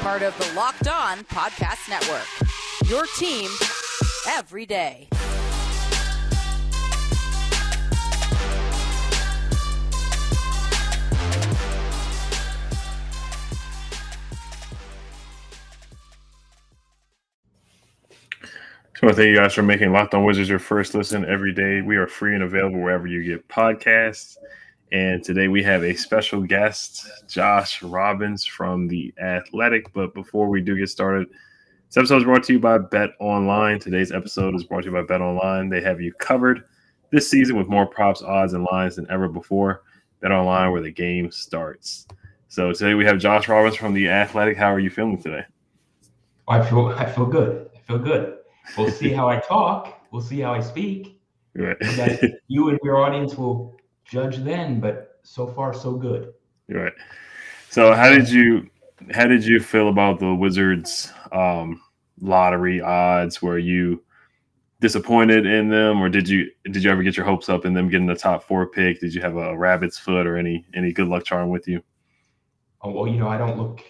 Part of the Locked On Podcast Network. Your team every day. So I thank you guys for making Locked On Wizards your first listen every day. We are free and available wherever you get podcasts. And today we have a special guest, Josh Robbins from The Athletic. But before we do get started, this episode is brought to you by Bet Online. Today's episode is brought to you by Bet Online. They have you covered this season with more props, odds, and lines than ever before. Bet Online, where the game starts. So today we have Josh Robbins from The Athletic. How are you feeling today? I feel I feel good. I feel good. We'll see how I talk. We'll see how I speak. Right. you and your audience will judge then, but so far so good. Right. So how did you how did you feel about the Wizards um, lottery odds? Were you disappointed in them, or did you did you ever get your hopes up in them getting the top four pick? Did you have a rabbit's foot or any any good luck charm with you? Oh well, you know I don't look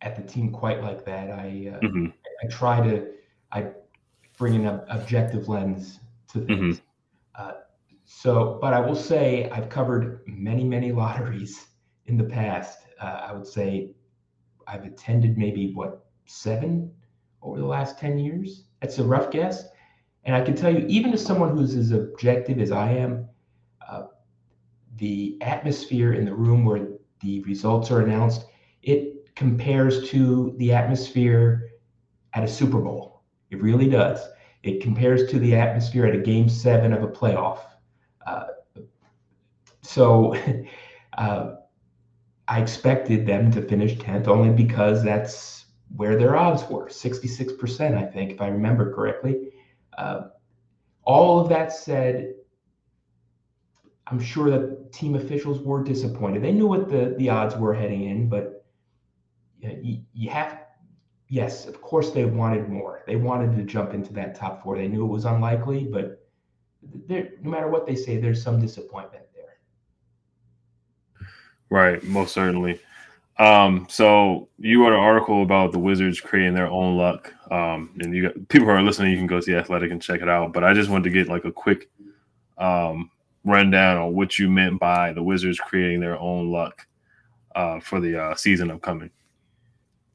at the team quite like that. I uh, mm-hmm. I try to I bring an objective lens to things. Mm-hmm. Uh, so, but I will say I've covered many, many lotteries in the past. Uh, I would say I've attended maybe what seven over the last 10 years. That's a rough guess. And I can tell you, even to someone who's as objective as I am, uh, the atmosphere in the room where the results are announced, it compares to the atmosphere at a Super Bowl. It really does. It compares to the atmosphere at a game seven of a playoff. So uh, I expected them to finish 10th only because that's where their odds were 66%, I think, if I remember correctly. Uh, all of that said, I'm sure that team officials were disappointed. They knew what the, the odds were heading in, but you, you have yes, of course they wanted more. They wanted to jump into that top four. They knew it was unlikely, but no matter what they say, there's some disappointment. Right, most certainly. Um, so you wrote an article about the Wizards creating their own luck. Um, and you got people who are listening, you can go to the Athletic and check it out. But I just wanted to get like a quick um, rundown on what you meant by the Wizards creating their own luck uh, for the uh, season upcoming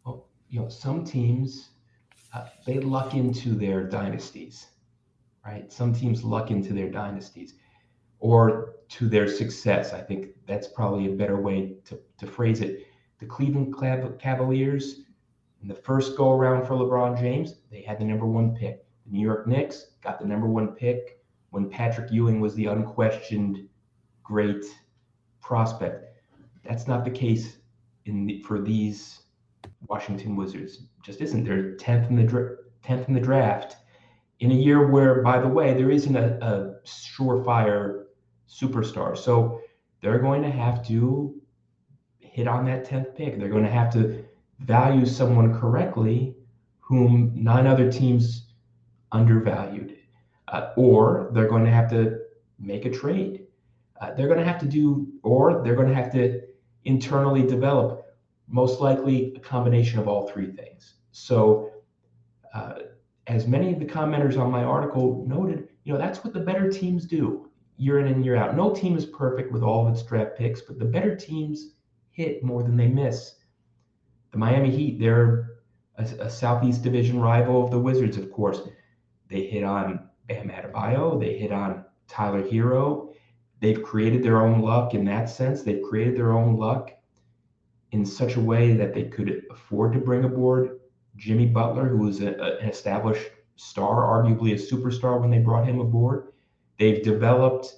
Well, you know, some teams uh, they luck into their dynasties, right? Some teams luck into their dynasties or to their success. I think that's probably a better way to, to phrase it. The Cleveland Cavaliers, in the first go around for LeBron James, they had the number one pick. The New York Knicks got the number one pick when Patrick Ewing was the unquestioned great prospect. That's not the case in the, for these Washington Wizards just isn't. They're tenth in the tenth in the draft in a year where, by the way, there isn't a, a surefire superstar. So they're going to have to hit on that tenth pick. They're going to have to value someone correctly, whom nine other teams undervalued, uh, or they're going to have to make a trade. Uh, they're going to have to do, or they're going to have to internally develop most likely a combination of all three things. So, uh, as many of the commenters on my article noted, you know, that's what the better teams do year in and year out. No team is perfect with all of its draft picks, but the better teams hit more than they miss. The Miami Heat, they're a, a Southeast Division rival of the Wizards, of course. They hit on Bam Adebayo, they hit on Tyler Herro. They've created their own luck in that sense. They've created their own luck in such a way that they could afford to bring aboard Jimmy Butler, who was a, a, an established star, arguably a superstar when they brought him aboard. They've developed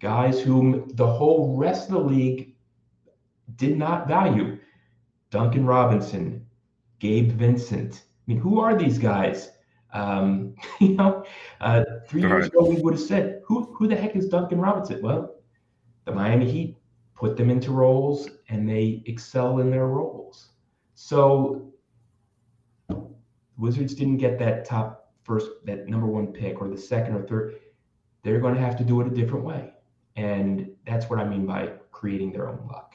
guys whom the whole rest of the league did not value. Duncan Robinson, Gabe Vincent. I mean, who are these guys? Um, you know, uh, three years Right. ago we would have said, who who the heck is Duncan Robinson? Well, the Miami Heat put them into roles and they excel in their roles. So Wizards didn't get that top first, that number one pick or the second or third. They're going to have to do it a different way. And that's what I mean by creating their own luck.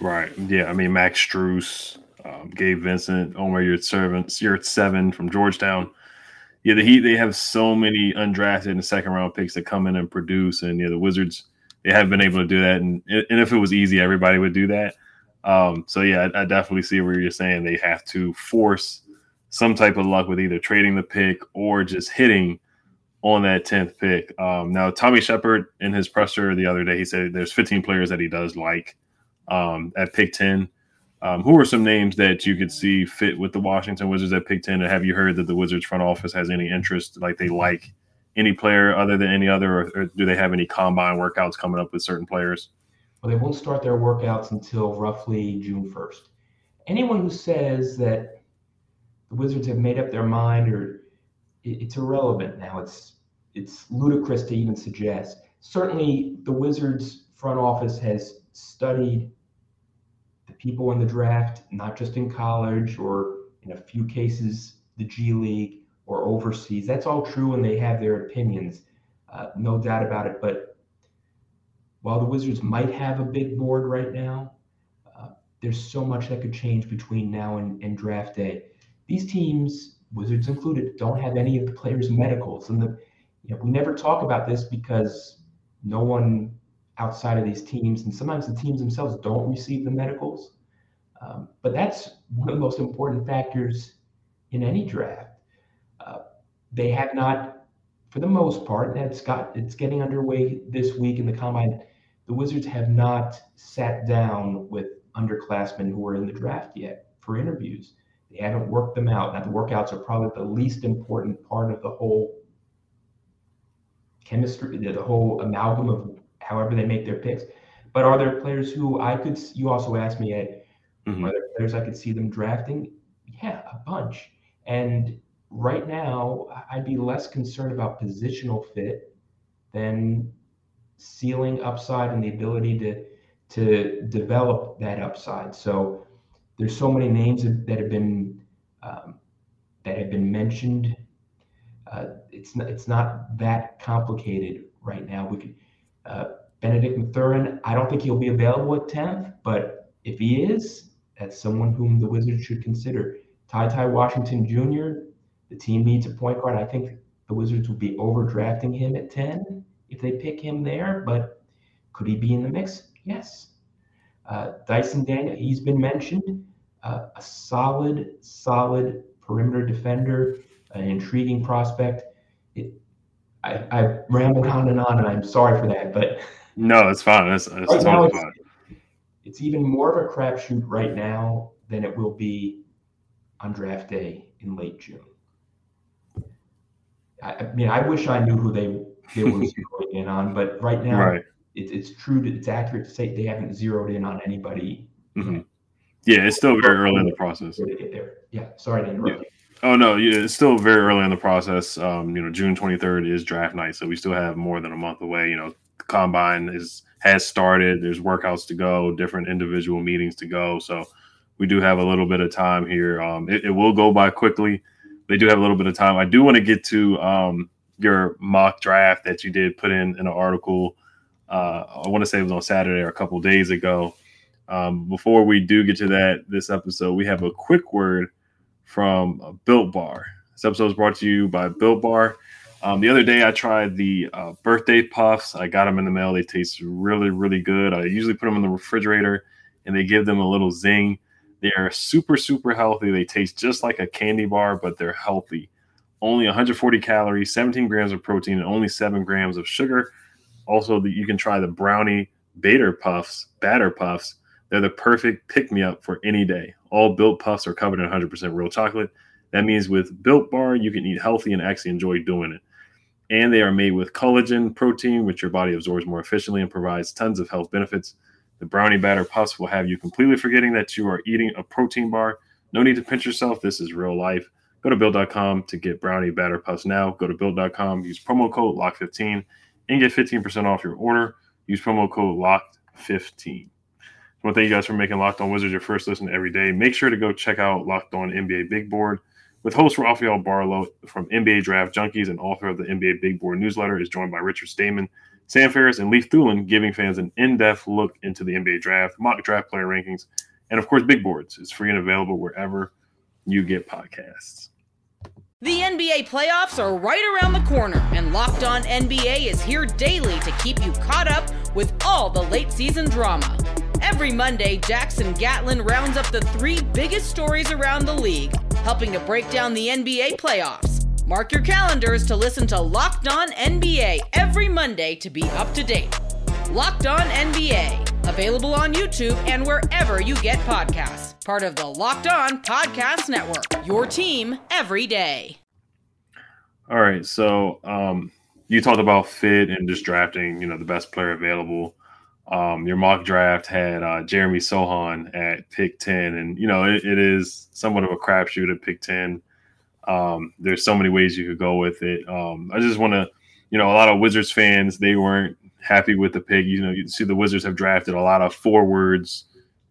Right. Yeah. I mean, Max Strus, um, Gabe Vincent, Omer Yurtseven, you're at seven from Georgetown. Yeah, the Heat they have so many undrafted and second round picks that come in and produce, and yeah, the Wizards they haven't been able to do that. And and if it was easy, everybody would do that. Um, so yeah, I, I definitely see where you're saying they have to force some type of luck with either trading the pick or just hitting on that 10th pick. Um, now, Tommy Sheppard in his presser the other day, he said there's 15 players that he does like um, at pick 10. Um, who are some names that you could see fit with the Washington Wizards at pick 10? And have you heard that the Wizards front office has any interest, like they like any player other than any other, or, or do they have any combine workouts coming up with certain players? Well, they won't start their workouts until roughly June 1st. Anyone who says that the Wizards have made up their mind or it's irrelevant now. It's it's ludicrous to even suggest. Certainly, the Wizards front office has studied the people in the draft, not just in college or in a few cases the G League or overseas. That's all true, and they have their opinions, uh, no doubt about it. But while the Wizards might have a big board right now, uh, there's so much that could change between now and, and draft day. These teams, Wizards included, don't have any of the players' medicals, and the you know we never talk about this because no one outside of these teams, and sometimes the teams themselves don't receive the medicals. Um, but that's one of the most important factors in any draft. Uh, they have not, for the most part, and it's got it's getting underway this week in the combine. The Wizards have not sat down with underclassmen who are in the draft yet for interviews. They haven't worked them out. Now the workouts are probably the least important part of the whole chemistry, the whole amalgam of however they make their picks. But are there players who I could? You also asked me, Ed, Mhm. are there players I could see them drafting? Yeah, a bunch. And right now, I'd be less concerned about positional fit than ceiling upside and the ability to to develop that upside. So there's so many names that have been um, that have been mentioned. Uh, it's not, it's not that complicated right now. We could uh, Benedict Mathurin. I don't think he'll be available at 10th, but if he is, that's someone whom the Wizards should consider. Ty Ty Washington Jr. The team needs a point guard. I think the Wizards will be overdrafting him at 10 if they pick him there, but could he be in the mix? Yes. Uh, Dyson Daniel, he's been mentioned. Uh, a solid, solid perimeter defender, an intriguing prospect. It, I, I rambled on and on, and I'm sorry for that, but No, it's fine. That's, that's Right totally it's- fine. it's even more of a crapshoot right now than it will be on draft day in late June. I, I mean, I wish I knew who they they were zeroing in on, but right now, Right. it, it's true. To, it's accurate to say they haven't zeroed in on anybody. Mhm. Yeah, it's still very early in the process. They get there. Yeah. Sorry to interrupt. you. Oh no, yeah, it's still very early in the process. Um, you know, June 23rd is draft night, so we still have more than a month away. You know, combine is has started. There's workouts to go, different individual meetings to go. So we do have a little bit of time here. Um, it, it will go by quickly. They do have a little bit of time. I do want to get to um, your mock draft that you did put in in an article. Uh, I want to say it was on Saturday or a couple days ago. Um, before we do get to that this episode, we have a quick word from Built Bar. This episode is brought to you by Built Bar. Um, the other day, I tried the uh, birthday puffs. I got them in the mail. They taste really, really good. I usually put them in the refrigerator, and they give them a little zing. They are super, super healthy. They taste just like a candy bar, but they're healthy. Only 140 calories, 17 grams of protein, and only seven grams of sugar. Also, the, you can try the brownie batter puffs, batter puffs. They're the perfect pick me up for any day. All built puffs are covered in 100% real chocolate. That means with Built Bar, you can eat healthy and actually enjoy doing it. And they are made with collagen protein, which your body absorbs more efficiently and provides tons of health benefits. The brownie batter puffs will have you completely forgetting that you are eating a protein bar. No need to pinch yourself. This is real life. Go to build.com to get brownie batter puffs now. Go to build.com, use promo code LOCK15 and get 15% off your order. Use promo code LOCKed15. I want to thank you guys for making Locked On Wizards your first listen every day. Make sure to go check out Locked On NBA Big Board with host Rafael Barlowe from NBA Draft Junkies and author of the NBA Big Board newsletter is joined by Richard Stayman, Sam Ferris, and Leif Thulin, giving fans an in-depth look into the NBA draft, mock draft player rankings, and of course, Big Boards is free and available wherever you get podcasts. The NBA playoffs are right around the corner, and Locked On NBA is here daily to keep you caught up with all the late season drama. Every Monday, Jackson Gatlin rounds up the three biggest stories around the league, helping to break down the NBA playoffs. Mark your calendars to listen to Locked On NBA every Monday to be up to date. Locked On NBA, available on YouTube and wherever you get podcasts. Part of the Locked On Podcast Network, your team every day. All right, so um, you talked about fit and just drafting, you know, the best player available. Um, your mock draft had uh, Jeremy Sochan at pick 10, and you know it, it is somewhat of a crapshoot at pick 10. Um, there's so many ways you could go with it. Um, I just want to, you know, a lot of Wizards fans they weren't happy with the pick. You know, you see the Wizards have drafted a lot of forwards,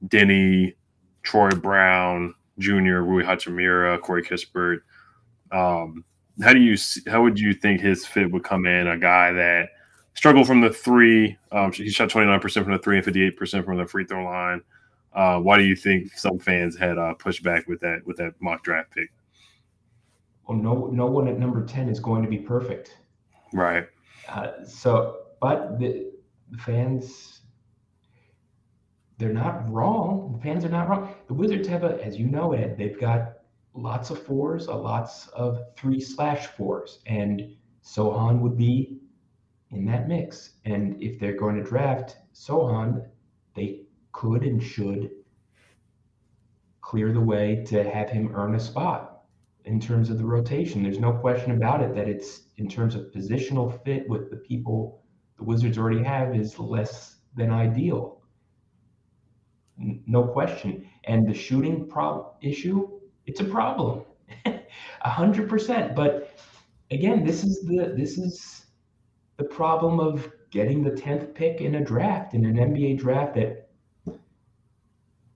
Deni, Troy Brown Jr., Rui Hachimura, Corey Kispert. Um, how do you how would you think his fit would come in? A guy that struggled from the three. Um, he shot 29% from the three and 58% from the free throw line. Uh, why do you think some fans had uh, pushed back with that with that mock draft pick? Well, no, no one at number 10 is going to be perfect. Right. Uh, so, but the, the fans, they're not wrong. The fans are not wrong. The Wizards have a, as you know, Ed, they've got lots of fours, a lots of three slash fours, and Sochan would be in that mix. And if they're going to draft Sochan, they could and should clear the way to have him earn a spot in terms of the rotation. There's no question about it that it's in terms of positional fit with the people the Wizards already have is less than ideal. No question. And the shooting prob issue, it's a problem. A hundred percent. But again, this is the this is the problem of getting the 10th pick in a draft, in an NBA draft that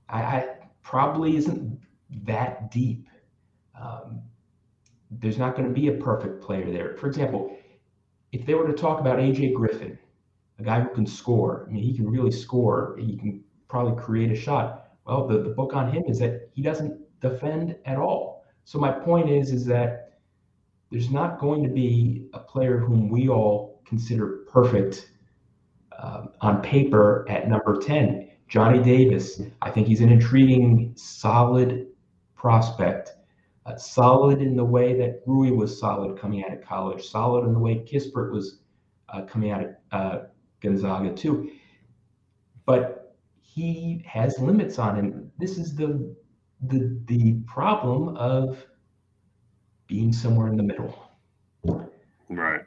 I, I probably isn't that deep. Um, there's not going to be a perfect player there. For example, if they were to talk about AJ Griffin, a guy who can score, I mean, he can really score, he can probably create a shot. Well, the, the book on him is that he doesn't defend at all. So my point is, is that there's not going to be a player whom we all consider perfect uh, on paper at number 10. Johnny Davis, I think he's an intriguing, solid prospect. Uh, solid in the way that Rui was solid coming out of college, solid in the way Kispert was uh, coming out of uh, Gonzaga, too. But he has limits on him. This is the the the problem of being somewhere in the middle. Right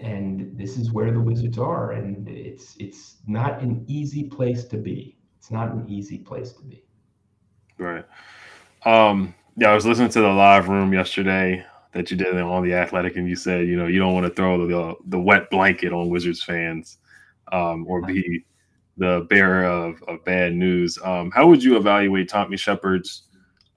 and this is where the Wizards are, and it's it's not an easy place to be. It's not an easy place to be. Right. Um, yeah, I was listening to the live room yesterday that you did on the Athletic, and you said you know you don't want to throw the the wet blanket on Wizards fans, um, or be the bearer of, of bad news. Um, how would you evaluate Tommy Sheppard's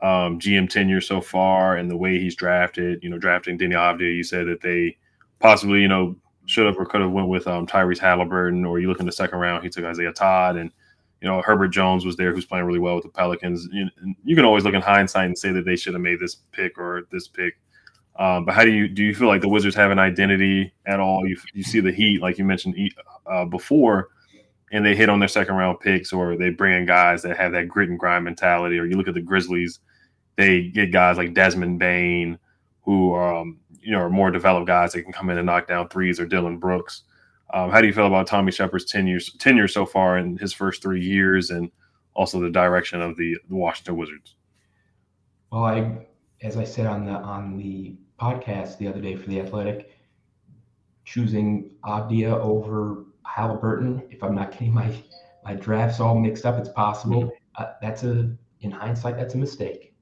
um, GM tenure so far and the way he's drafted? You know, drafting Deni Avdija, you said that they possibly, you know, should have or could have went with um, Tyrese Halliburton, or you look in the second round, he took Isaiah Todd, and you know Herbert Jones was there, who's playing really well with the Pelicans. You, you can always look in hindsight and say that they should have made this pick or this pick. Um, but how do you do? You feel like the Wizards have an identity at all? You you see the Heat, like you mentioned uh, before, and they hit on their second round picks, or they bring in guys that have that grit and grind mentality. Or you look at the Grizzlies, they get guys like Desmond Bane, who um, you know are more developed guys that can come in and knock down threes or Dillon Brooks. Um, how do you feel about Tommy Sheppard's tenure tenure so far in his first three years, and also the direction of the, the Washington Wizards? Well, I, as I said on the on the podcast the other day for the Athletic, choosing Avdija over Halliburton, if I'm not getting my my draft's all mixed up. It's possible. Mm-hmm. Uh, that's a in hindsight, that's a mistake.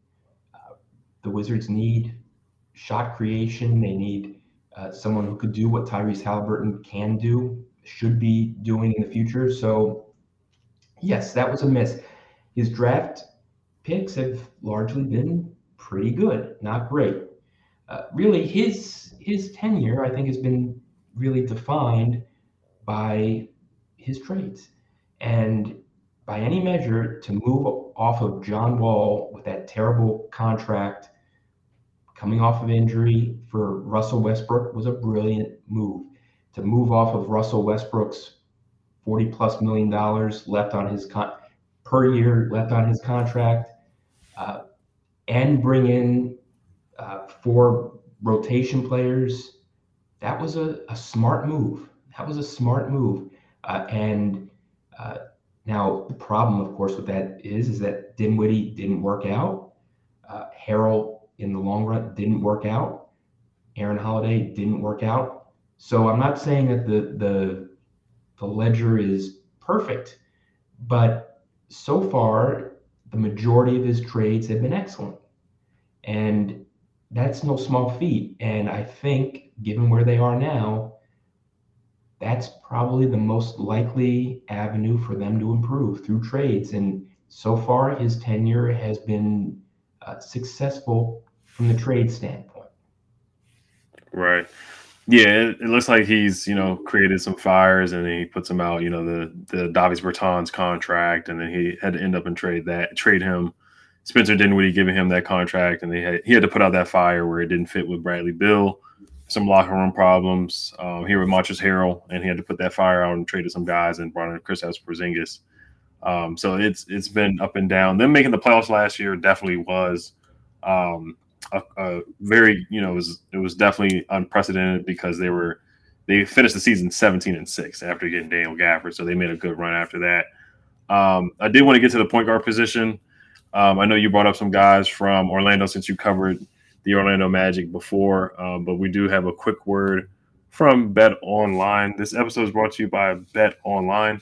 Uh, the Wizards need shot creation. They need uh, someone who could do what Tyrese Halliburton can do, should be doing in the future. So, yes, that was a miss. His draft picks have largely been pretty good, not great. Uh, really, his his tenure, I think, has been really defined by his trades. And by any measure, to move off of John Wall with that terrible contract coming off of injury for Russell Westbrook was a brilliant move. To move off of Russell Westbrook's 40 plus million dollars left on his con- per year left on his contract uh, and bring in uh, four rotation players, that was a, a smart move. That was a smart move. Uh, and uh, now, the problem, of course, with that is, is that Dinwiddie didn't work out. Uh, Harrell, in the long run, didn't work out. Aaron Holiday didn't work out. So I'm not saying that the the the ledger is perfect, but so far the majority of his trades have been excellent, and that's no small feat. And I think, given where they are now, that's probably the most likely avenue for them to improve through trades. And so far, his tenure has been uh, successful from the trade standpoint. Right. Yeah, it, it, looks like he's you know created some fires and he puts them out. You know the the Davis Bertans contract, and then he had to end up and trade that trade him. Spencer Dinwiddie giving him that contract, and they had, he had to put out that fire where it didn't fit with Bradley Beal. some locker room problems um, here with Montrezl Harrell, and he had to put that fire out and traded some guys and brought in Kristaps Porzingis. Um, so it's it's been up and down. Them making the playoffs last year definitely was um, a, a, very you know it was it was definitely unprecedented because they were they finished the season 17 and six after getting Daniel Gafford, so they made a good run after that. Um, I did want to get to the point guard position. Um, I know you brought up some guys from Orlando since you covered the Orlando Magic before, um, but we do have a quick word from Bet Online. This episode is brought to you by Bet Online.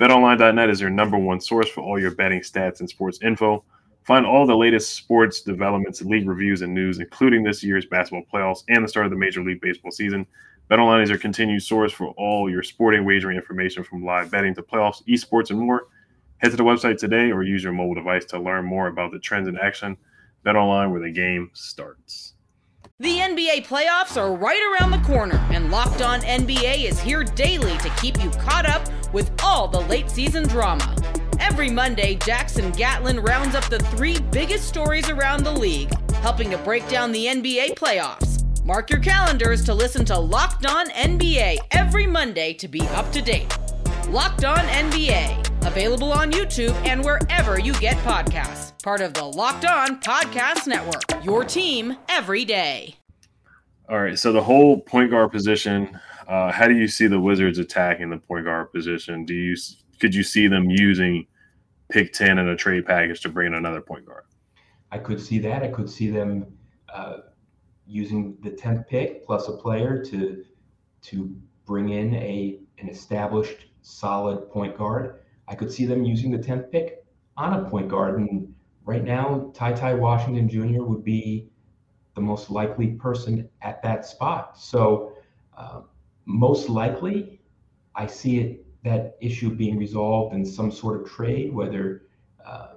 BetOnline.net is your number one source for all your betting stats and sports info. Find all the latest sports developments, league reviews, and news, including this year's basketball playoffs and the start of the Major League Baseball season. BetOnline is your continued source for all your sporting wagering information from live betting to playoffs, esports, and more. Head to the website today or use your mobile device to learn more about the trends in action BetOnline, where the game starts. The NBA playoffs are right around the corner, and Locked On NBA is here daily to keep you caught up with all the late season drama. Every Monday, Jackson Gatlin rounds up the three biggest stories around the league, helping to break down the NBA playoffs. Mark your calendars to listen to Locked On NBA every Monday to be up to date. Locked On NBA Available on YouTube and wherever you get podcasts. Part of the Locked On Podcast Network. Your team every day. All right. So the whole point guard position. Uh, how do you see the Wizards attacking the point guard position? Do you could you see them using pick ten in a trade package to bring in another point guard? I could see that. I could see them uh, using the tenth pick plus a player to to bring in a an established solid point guard. I could see them using the 10th pick on a point guard. And right now, Ty Ty Washington Jr. would be the most likely person at that spot. So, uh, most likely, I see it that issue being resolved in some sort of trade, whether uh,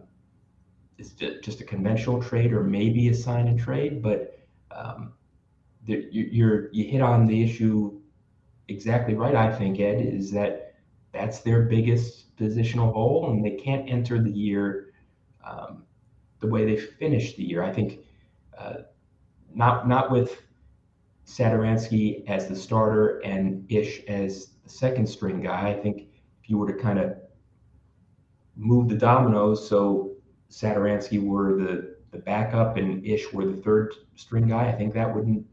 it's just a conventional trade or maybe a sign and trade. But um, you, you're you hit on the issue exactly right. I think Ed is that that's their biggest positional hole, and they can't enter the year um, the way they finished the year. I think uh, not not with Satoransky as the starter and Ish as the second string guy. I think if you were to kind of move the dominoes so Satoransky were the the backup and Ish were the third string guy, I think that wouldn't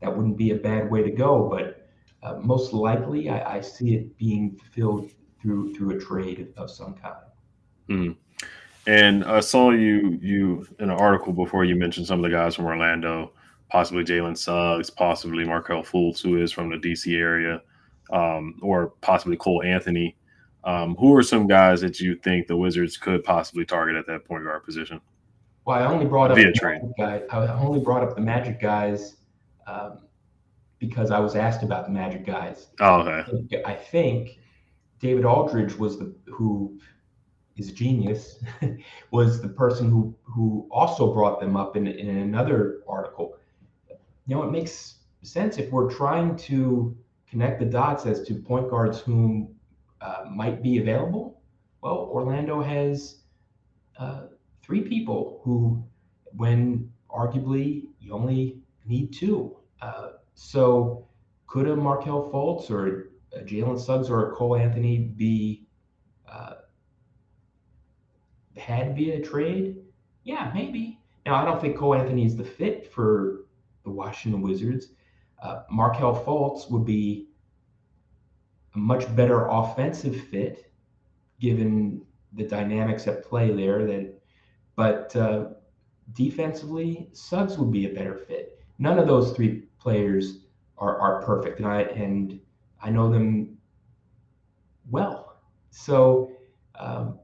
that wouldn't be a bad way to go. But uh, most likely, I, I, see it being filled through through a trade of some kind. Mm. And I saw you you in an article before you mentioned some of the guys from Orlando, possibly Jalen Suggs, possibly Markelle Fultz, who is from the DC area, um, or possibly Cole Anthony. Um, who are some guys that you think the Wizards could possibly target at that point guard position? Well, I only brought up Via the trade. Magic guy. I only brought up the Magic guys um, because I was asked about the Magic guys. Oh, okay. I think David Aldridge was the who is a genius was the person who who also brought them up in, in another article. You know, it makes sense if we're trying to connect the dots as to point guards whom uh, might be available. Well, Orlando has uh, three people who, when arguably you only need two. Uh, so could a Markelle Fultz or Jalen Suggs or Cole Anthony be uh, had via trade? Yeah, maybe. Now, I don't think Cole Anthony is the fit for the Washington Wizards. Uh, Markelle Fultz would be a much better offensive fit given the dynamics at play there. That, but uh, defensively, Suggs would be a better fit. None of those three players are, are perfect, and I and I know them well. So, um,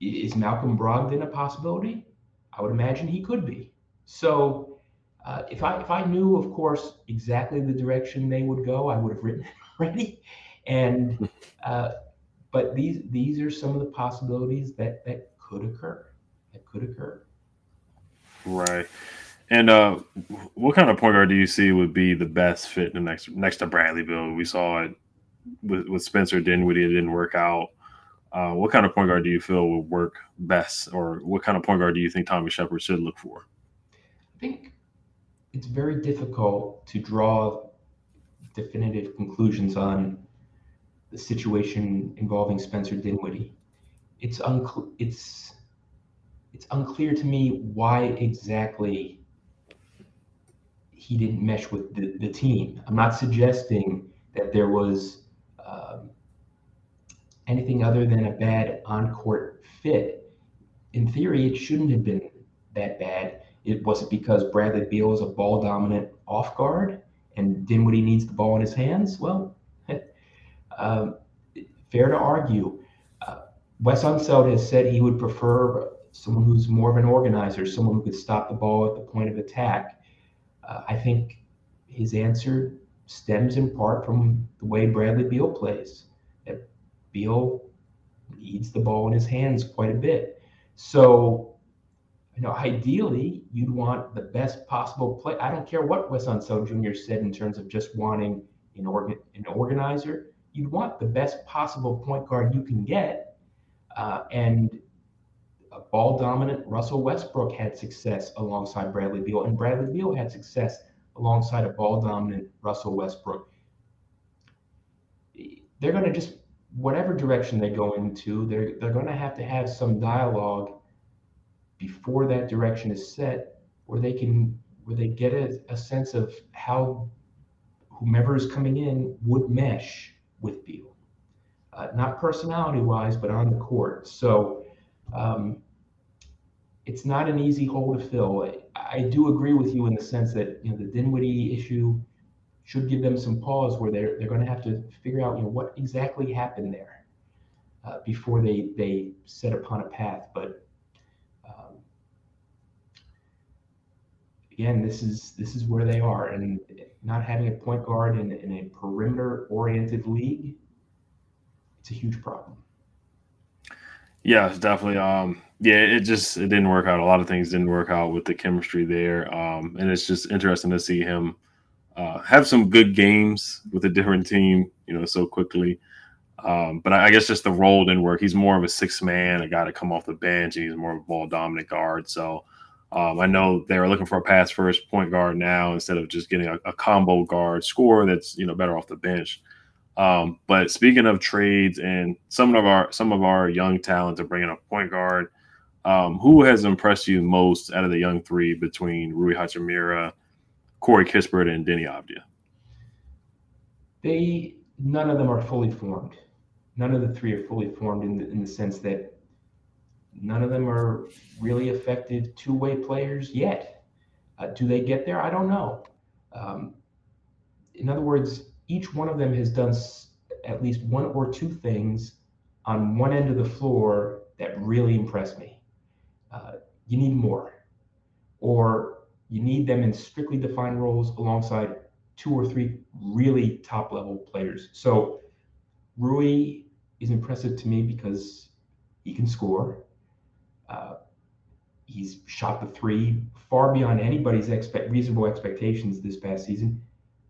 is Malcolm Brogdon a possibility? I would imagine he could be. So, uh, if I if I knew, of course, exactly the direction they would go, I would have written it already. And uh, but these these are some of the possibilities that that could occur. That could occur. Right. And uh, what kind of point guard do you see would be the best fit in the next next to Bradley Beal? We saw it with, with Spencer Dinwiddie; it didn't work out. Uh, what kind of point guard do you feel would work best, or what kind of point guard do you think Tommy Sheppard should look for? I think it's very difficult to draw definitive conclusions on the situation involving Spencer Dinwiddie. It's unclear. It's it's unclear to me why exactly he didn't mesh with the, the team. I'm not suggesting that there was um, anything other than a bad on-court fit. In theory, it shouldn't have been that bad. It was it because Bradley Beal is a ball dominant off guard and Dinwiddie needs the ball in his hands? Well, um, fair to argue. Uh, Wes Unseld has said he would prefer someone who's more of an organizer, someone who could stop the ball at the point of attack. Uh, I think his answer stems in part from the way Bradley Beal plays. That Beal needs the ball in his hands quite a bit. So, you know, ideally, you'd want the best possible play. I don't care what Wes Unseld Jr. said in terms of just wanting an, organ, an organizer. You'd want the best possible point guard you can get. Uh, and a ball dominant Russell Westbrook had success alongside Bradley Beal, and Bradley Beal had success alongside a ball dominant Russell Westbrook. They're going to just whatever direction they go into, they're they're going to have to have some dialogue before that direction is set, where they can where they get a, a sense of how whomever is coming in would mesh with Beal, uh, not personality wise, but on the court. So. Um, it's not an easy hole to fill. I, I do agree with you in the sense that you know the Dinwiddie issue should give them some pause where they're they're going to have to figure out you know what exactly happened there uh, before they they set upon a path. But again, this is this is where they are, and not having a point guard in, in a perimeter oriented league, it's a huge problem. Yeah, it's definitely. Um, yeah, it just it didn't work out. A lot of things didn't work out with the chemistry there, um, and it's just interesting to see him uh, have some good games with a different team, you know, so quickly. Um, but I, I, guess just the role didn't work. He's more of a six man, a guy to come off the bench, and he's more of a ball dominant guard. So um, I know they are looking for a pass first point guard now instead of just getting a, a combo guard scorer that's you know better off the bench. Um, but speaking of trades and some of our some of our young talent are bringing a point guard. Um, who has impressed you most out of the young three between Rui Hachimura, Corey Kispert, and Deni Avdija? They none of them are fully formed. None of the three are fully formed in the, in the sense that none of them are really effective two-way players yet. Uh, do they get there? I don't know. Um, in other words, each one of them has done at least one or two things on one end of the floor that really impressed me. Uh, you need more, or you need them in strictly defined roles alongside two or three really top level players. So Rui is impressive to me because he can score. Uh, he's shot the three far beyond anybody's expect reasonable expectations this past season,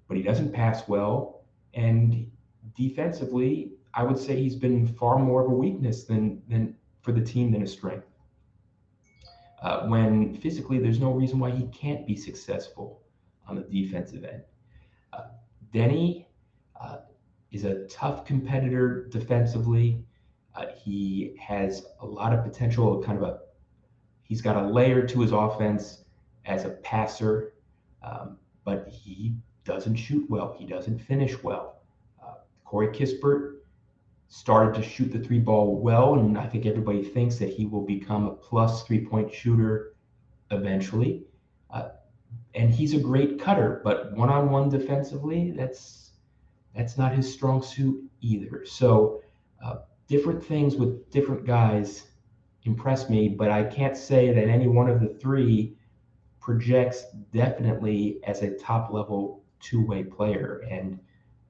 but he doesn't pass well. And defensively, I would say he's been far more of a weakness than than for the team than a strength. Uh, when physically, there's no reason why he can't be successful on the defensive end. Uh, Deni uh, is a tough competitor defensively. Uh, he has a lot of potential, kind of a He's got a layer to his offense as a passer, um, but he doesn't shoot well. He doesn't finish well. Uh, Corey Kispert started to shoot the three ball well, and I think everybody thinks that he will become a plus three point shooter eventually. Uh, and he's a great cutter, but one on one defensively, that's that's not his strong suit either. So uh, different things with different guys impress me, but I can't say that any one of the three projects definitely as a top level two way player. And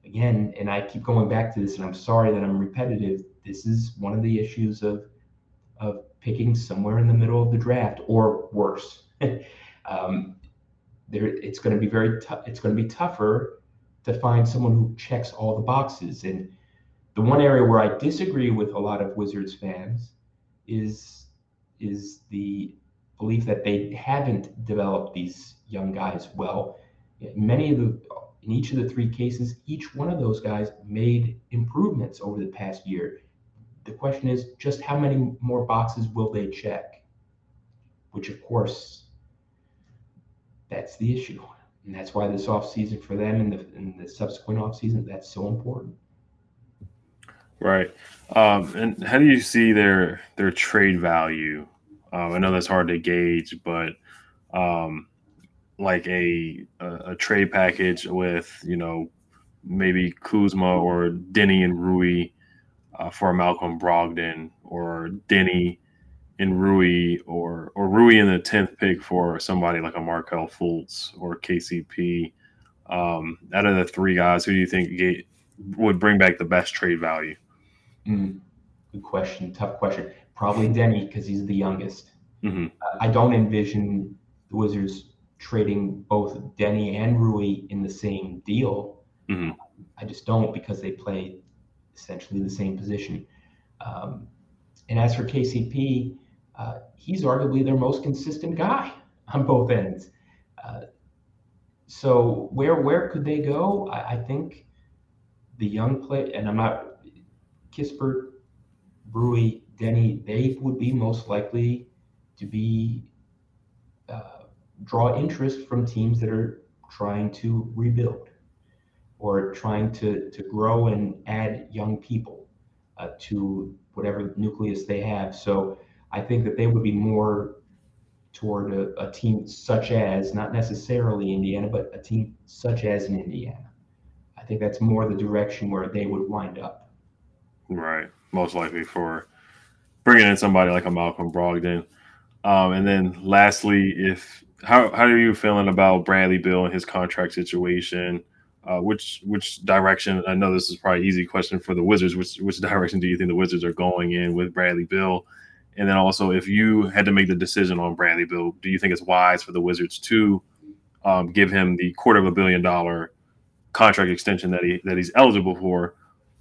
again, and I keep going back to this, and I'm sorry that I'm repetitive. This is one of the issues of of picking somewhere in the middle of the draft, or worse. um, there, it's going to be very tough. It's going to be tougher to find someone who checks all the boxes. And the one area where I disagree with a lot of Wizards fans is is the belief that they haven't developed these young guys well. Many of the in each of the three cases, each one of those guys made improvements over the past year. The question is just how many more boxes will they check? Which of course that's the issue. And that's why this offseason for them and the, and the subsequent offseason, that's so important. Right. Um, and how do you see their their trade value? Um, I know that's hard to gauge, but um, like a, a, a trade package with you know maybe Kuzma or Deni and Rui uh, for Malcolm Brogdon or Deni and Rui or or Rui in the tenth pick for somebody like a Markelle Fultz or KCP. Um, out of the three guys, who do you think get, would bring back the best trade value? Mm, good question. Tough question. Probably Deni because he's the youngest. Mm-hmm. I don't envision the Wizards trading both Deni and Rui in the same deal. Mm-hmm. I just don't because they play essentially the same position. Um, and as for KCP, uh, he's arguably their most consistent guy on both ends. Uh, so where where could they go? I, I think the young play, and I'm not Kispert, Rui, Deni, they would be most likely to be uh, draw interest from teams that are trying to rebuild or trying to, to grow and add young people uh, to whatever nucleus they have. So I think that they would be more toward a, a team such as, not necessarily Indiana, but a team such as in Indiana. I think that's more the direction where they would wind up. Right. Most likely for bringing in somebody like a Malcolm Brogdon. Um, and then lastly, if how how are you feeling about Bradley Beal and his contract situation? Uh, which which direction? I know this is probably easy question for the Wizards. Which which direction do you think the Wizards are going in with Bradley Beal? And then also, if you had to make the decision on Bradley Beal, do you think it's wise for the Wizards to um, give him the quarter of a billion dollar contract extension that he that he's eligible for,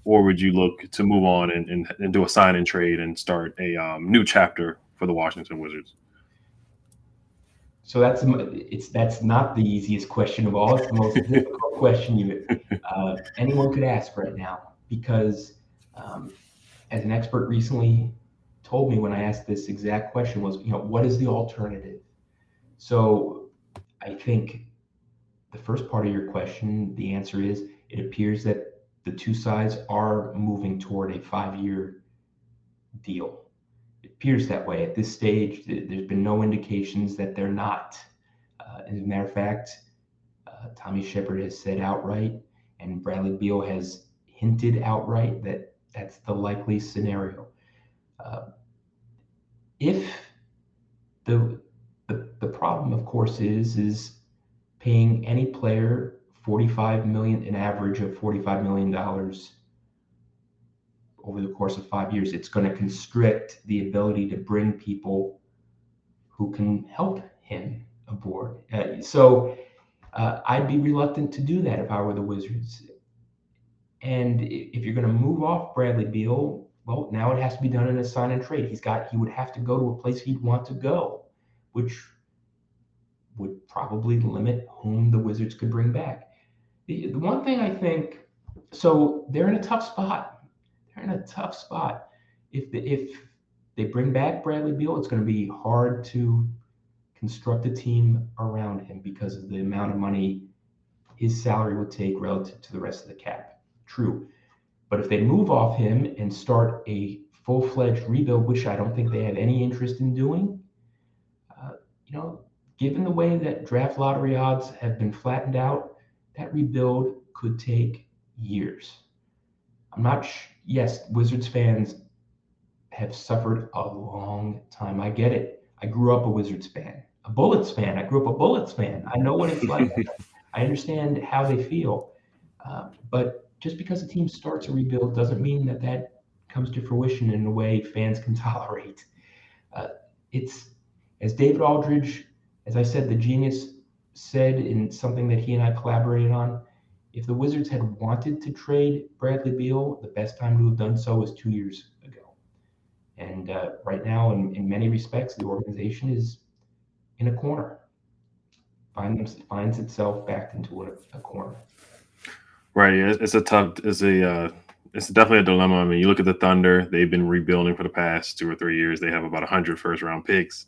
or would you look to move on and, and, and do a sign and trade and start a um, new chapter for the Washington Wizards? So that's it's that's not the easiest question of all. It's the most difficult question you uh, anyone could ask right now because, um, as an expert recently told me when I asked this exact question was, you know, what is the alternative? So I think the first part of your question, the answer is it appears that the two sides are moving toward a five year deal. It appears that way. At this stage, there's been no indications that they're not. Uh, as a matter of fact, uh, Tommy Sheppard has said outright, and Bradley Beal has hinted outright that that's the likely scenario. Uh, if the, the the problem, of course, is is paying any player 45 million, an average of 45 million dollars over the course of five years, it's going to constrict the ability to bring people who can help him aboard. Uh, so uh, I'd be reluctant to do that if I were the Wizards. And if you're going to move off Bradley Beal, well, now it has to be done in a sign and trade. He's got he would have to go to a place he'd want to go, which would probably limit whom the Wizards could bring back. The, the one thing I think, so they're in a tough spot. They're in a tough spot. If the, if they bring back Bradley Beal, it's going to be hard to construct a team around him because of the amount of money his salary would take relative to the rest of the cap. True. But if they move off him and start a full fledged rebuild, which I don't think they have any interest in doing, uh, you know, given the way that draft lottery odds have been flattened out, that rebuild could take years. I'm not, sh- yes, Wizards fans have suffered a long time. I get it. I grew up a Wizards fan, a Bullets fan. I grew up a Bullets fan. I know what it's like. I understand how they feel. Uh, but just because a team starts a rebuild doesn't mean that that comes to fruition in a way fans can tolerate. Uh, it's, as David Aldridge, as I said, the genius said in something that he and I collaborated on, if the Wizards had wanted to trade Bradley Beal, the best time to have done so was two years ago. and uh, right now, in, in many respects, the organization is in a corner, finds finds itself backed into a, a corner. Right. It's a tough. It's a. Uh, it's definitely a dilemma. I mean, you look at the Thunder; they've been rebuilding for the past two or three years. They have about 100 first round picks.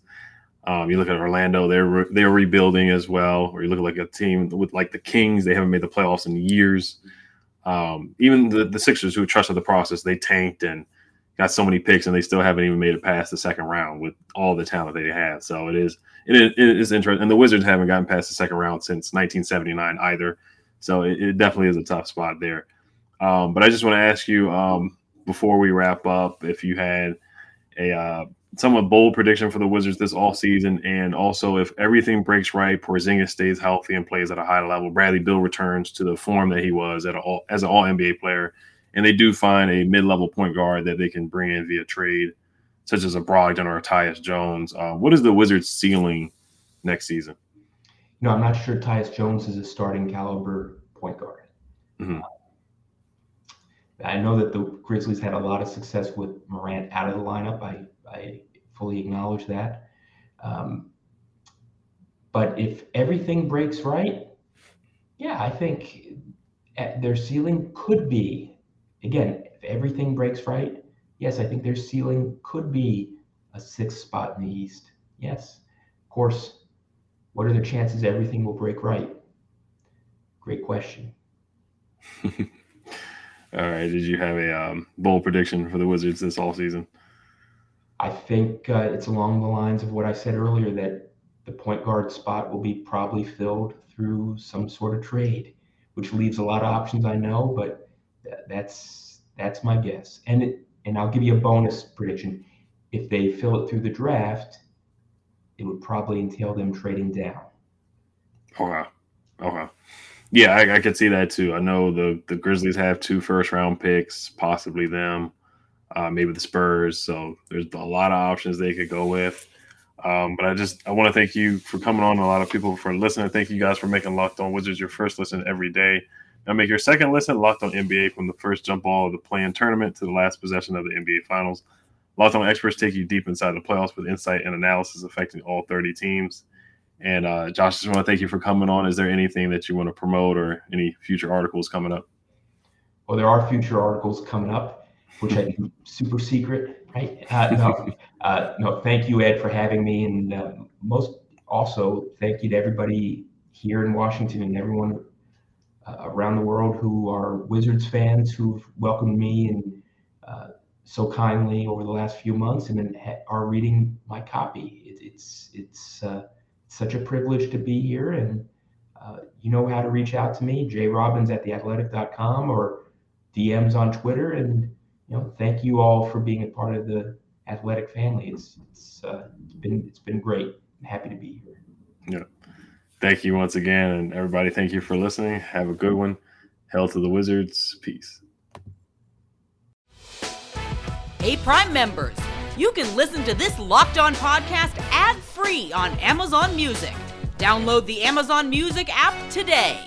Um, you look at Orlando; they're re- they're rebuilding as well. Or you look at like a team with like the Kings; they haven't made the playoffs in years. Um, even the the Sixers, who trusted the process, they tanked and got so many picks and they still haven't even made it past the second round with all the talent they have. So it is it is, it is interesting. And the Wizards haven't gotten past the second round since 1979 either. So it, it definitely is a tough spot there. Um, but I just want to ask you um, before we wrap up if you had a uh, somewhat bold prediction for the Wizards this all season, and also if everything breaks right, Porzingis stays healthy and plays at a high level, Bradley Beal returns to the form that he was at all as an All NBA player and they do find a mid-level point guard that they can bring in via trade, such as a Brogdon or a Tyus Jones. Uh, what is the Wizards' ceiling next season? No, I'm not sure Tyus Jones is a starting caliber point guard. Mm-hmm. I know that the Grizzlies had a lot of success with Morant out of the lineup. I, I fully acknowledge that. Um, but if everything breaks right, yeah, I think eh, their ceiling could be again, if everything breaks right, yes, I think their ceiling could be a sixth spot in the East. Yes. Of course, what are the chances everything will break right? Great question. all right. Did you have a um, bold prediction for the Wizards this all season? I think uh, it's along the lines of what I said earlier that the point guard spot will be probably filled through some sort of trade, which leaves a lot of options, I know, but that's that's my guess. And it, and I'll give you a bonus prediction. If they fill it through the draft, it would probably entail them trading down. Okay. Okay. Yeah, I, I could see that too. I know the the Grizzlies have two first round picks, possibly them, uh, maybe the Spurs. So there's a lot of options they could go with. Um, but I just I want to thank you for coming on. A lot of people for listening. Thank you guys for making Locked On Wizards your first listen every day. Now make your second listen Locked On NBA from the first jump ball of the play-in tournament to the last possession of the NBA Finals. Locked On experts take you deep inside the playoffs with insight and analysis affecting all 30 teams. And uh, Josh, just want to thank you for coming on. Is there anything that you want to promote or any future articles coming up? Well, there are future articles coming up, which I do super secret, right? Uh, no, uh, no, thank you, Ed, for having me. And uh, most also, thank you to everybody here in Washington and everyone uh, around the world who are Wizards fans who've welcomed me and uh, so kindly over the last few months and ha- are reading my copy. It, it's it's uh, such a privilege to be here, and uh, you know how to reach out to me, jrobbins at theathletic.com or DMs on Twitter, and you know, thank you all for being a part of the athletic family. It's it's, uh, it's been it's been great. I'm happy to be here. Yeah. Thank you once again, and everybody. Thank you for listening. Have a good one. Hell to the Wizards. Peace. Hey, Prime members, you can listen to this Locked On podcast ad free on Amazon Music. Download the Amazon Music app today.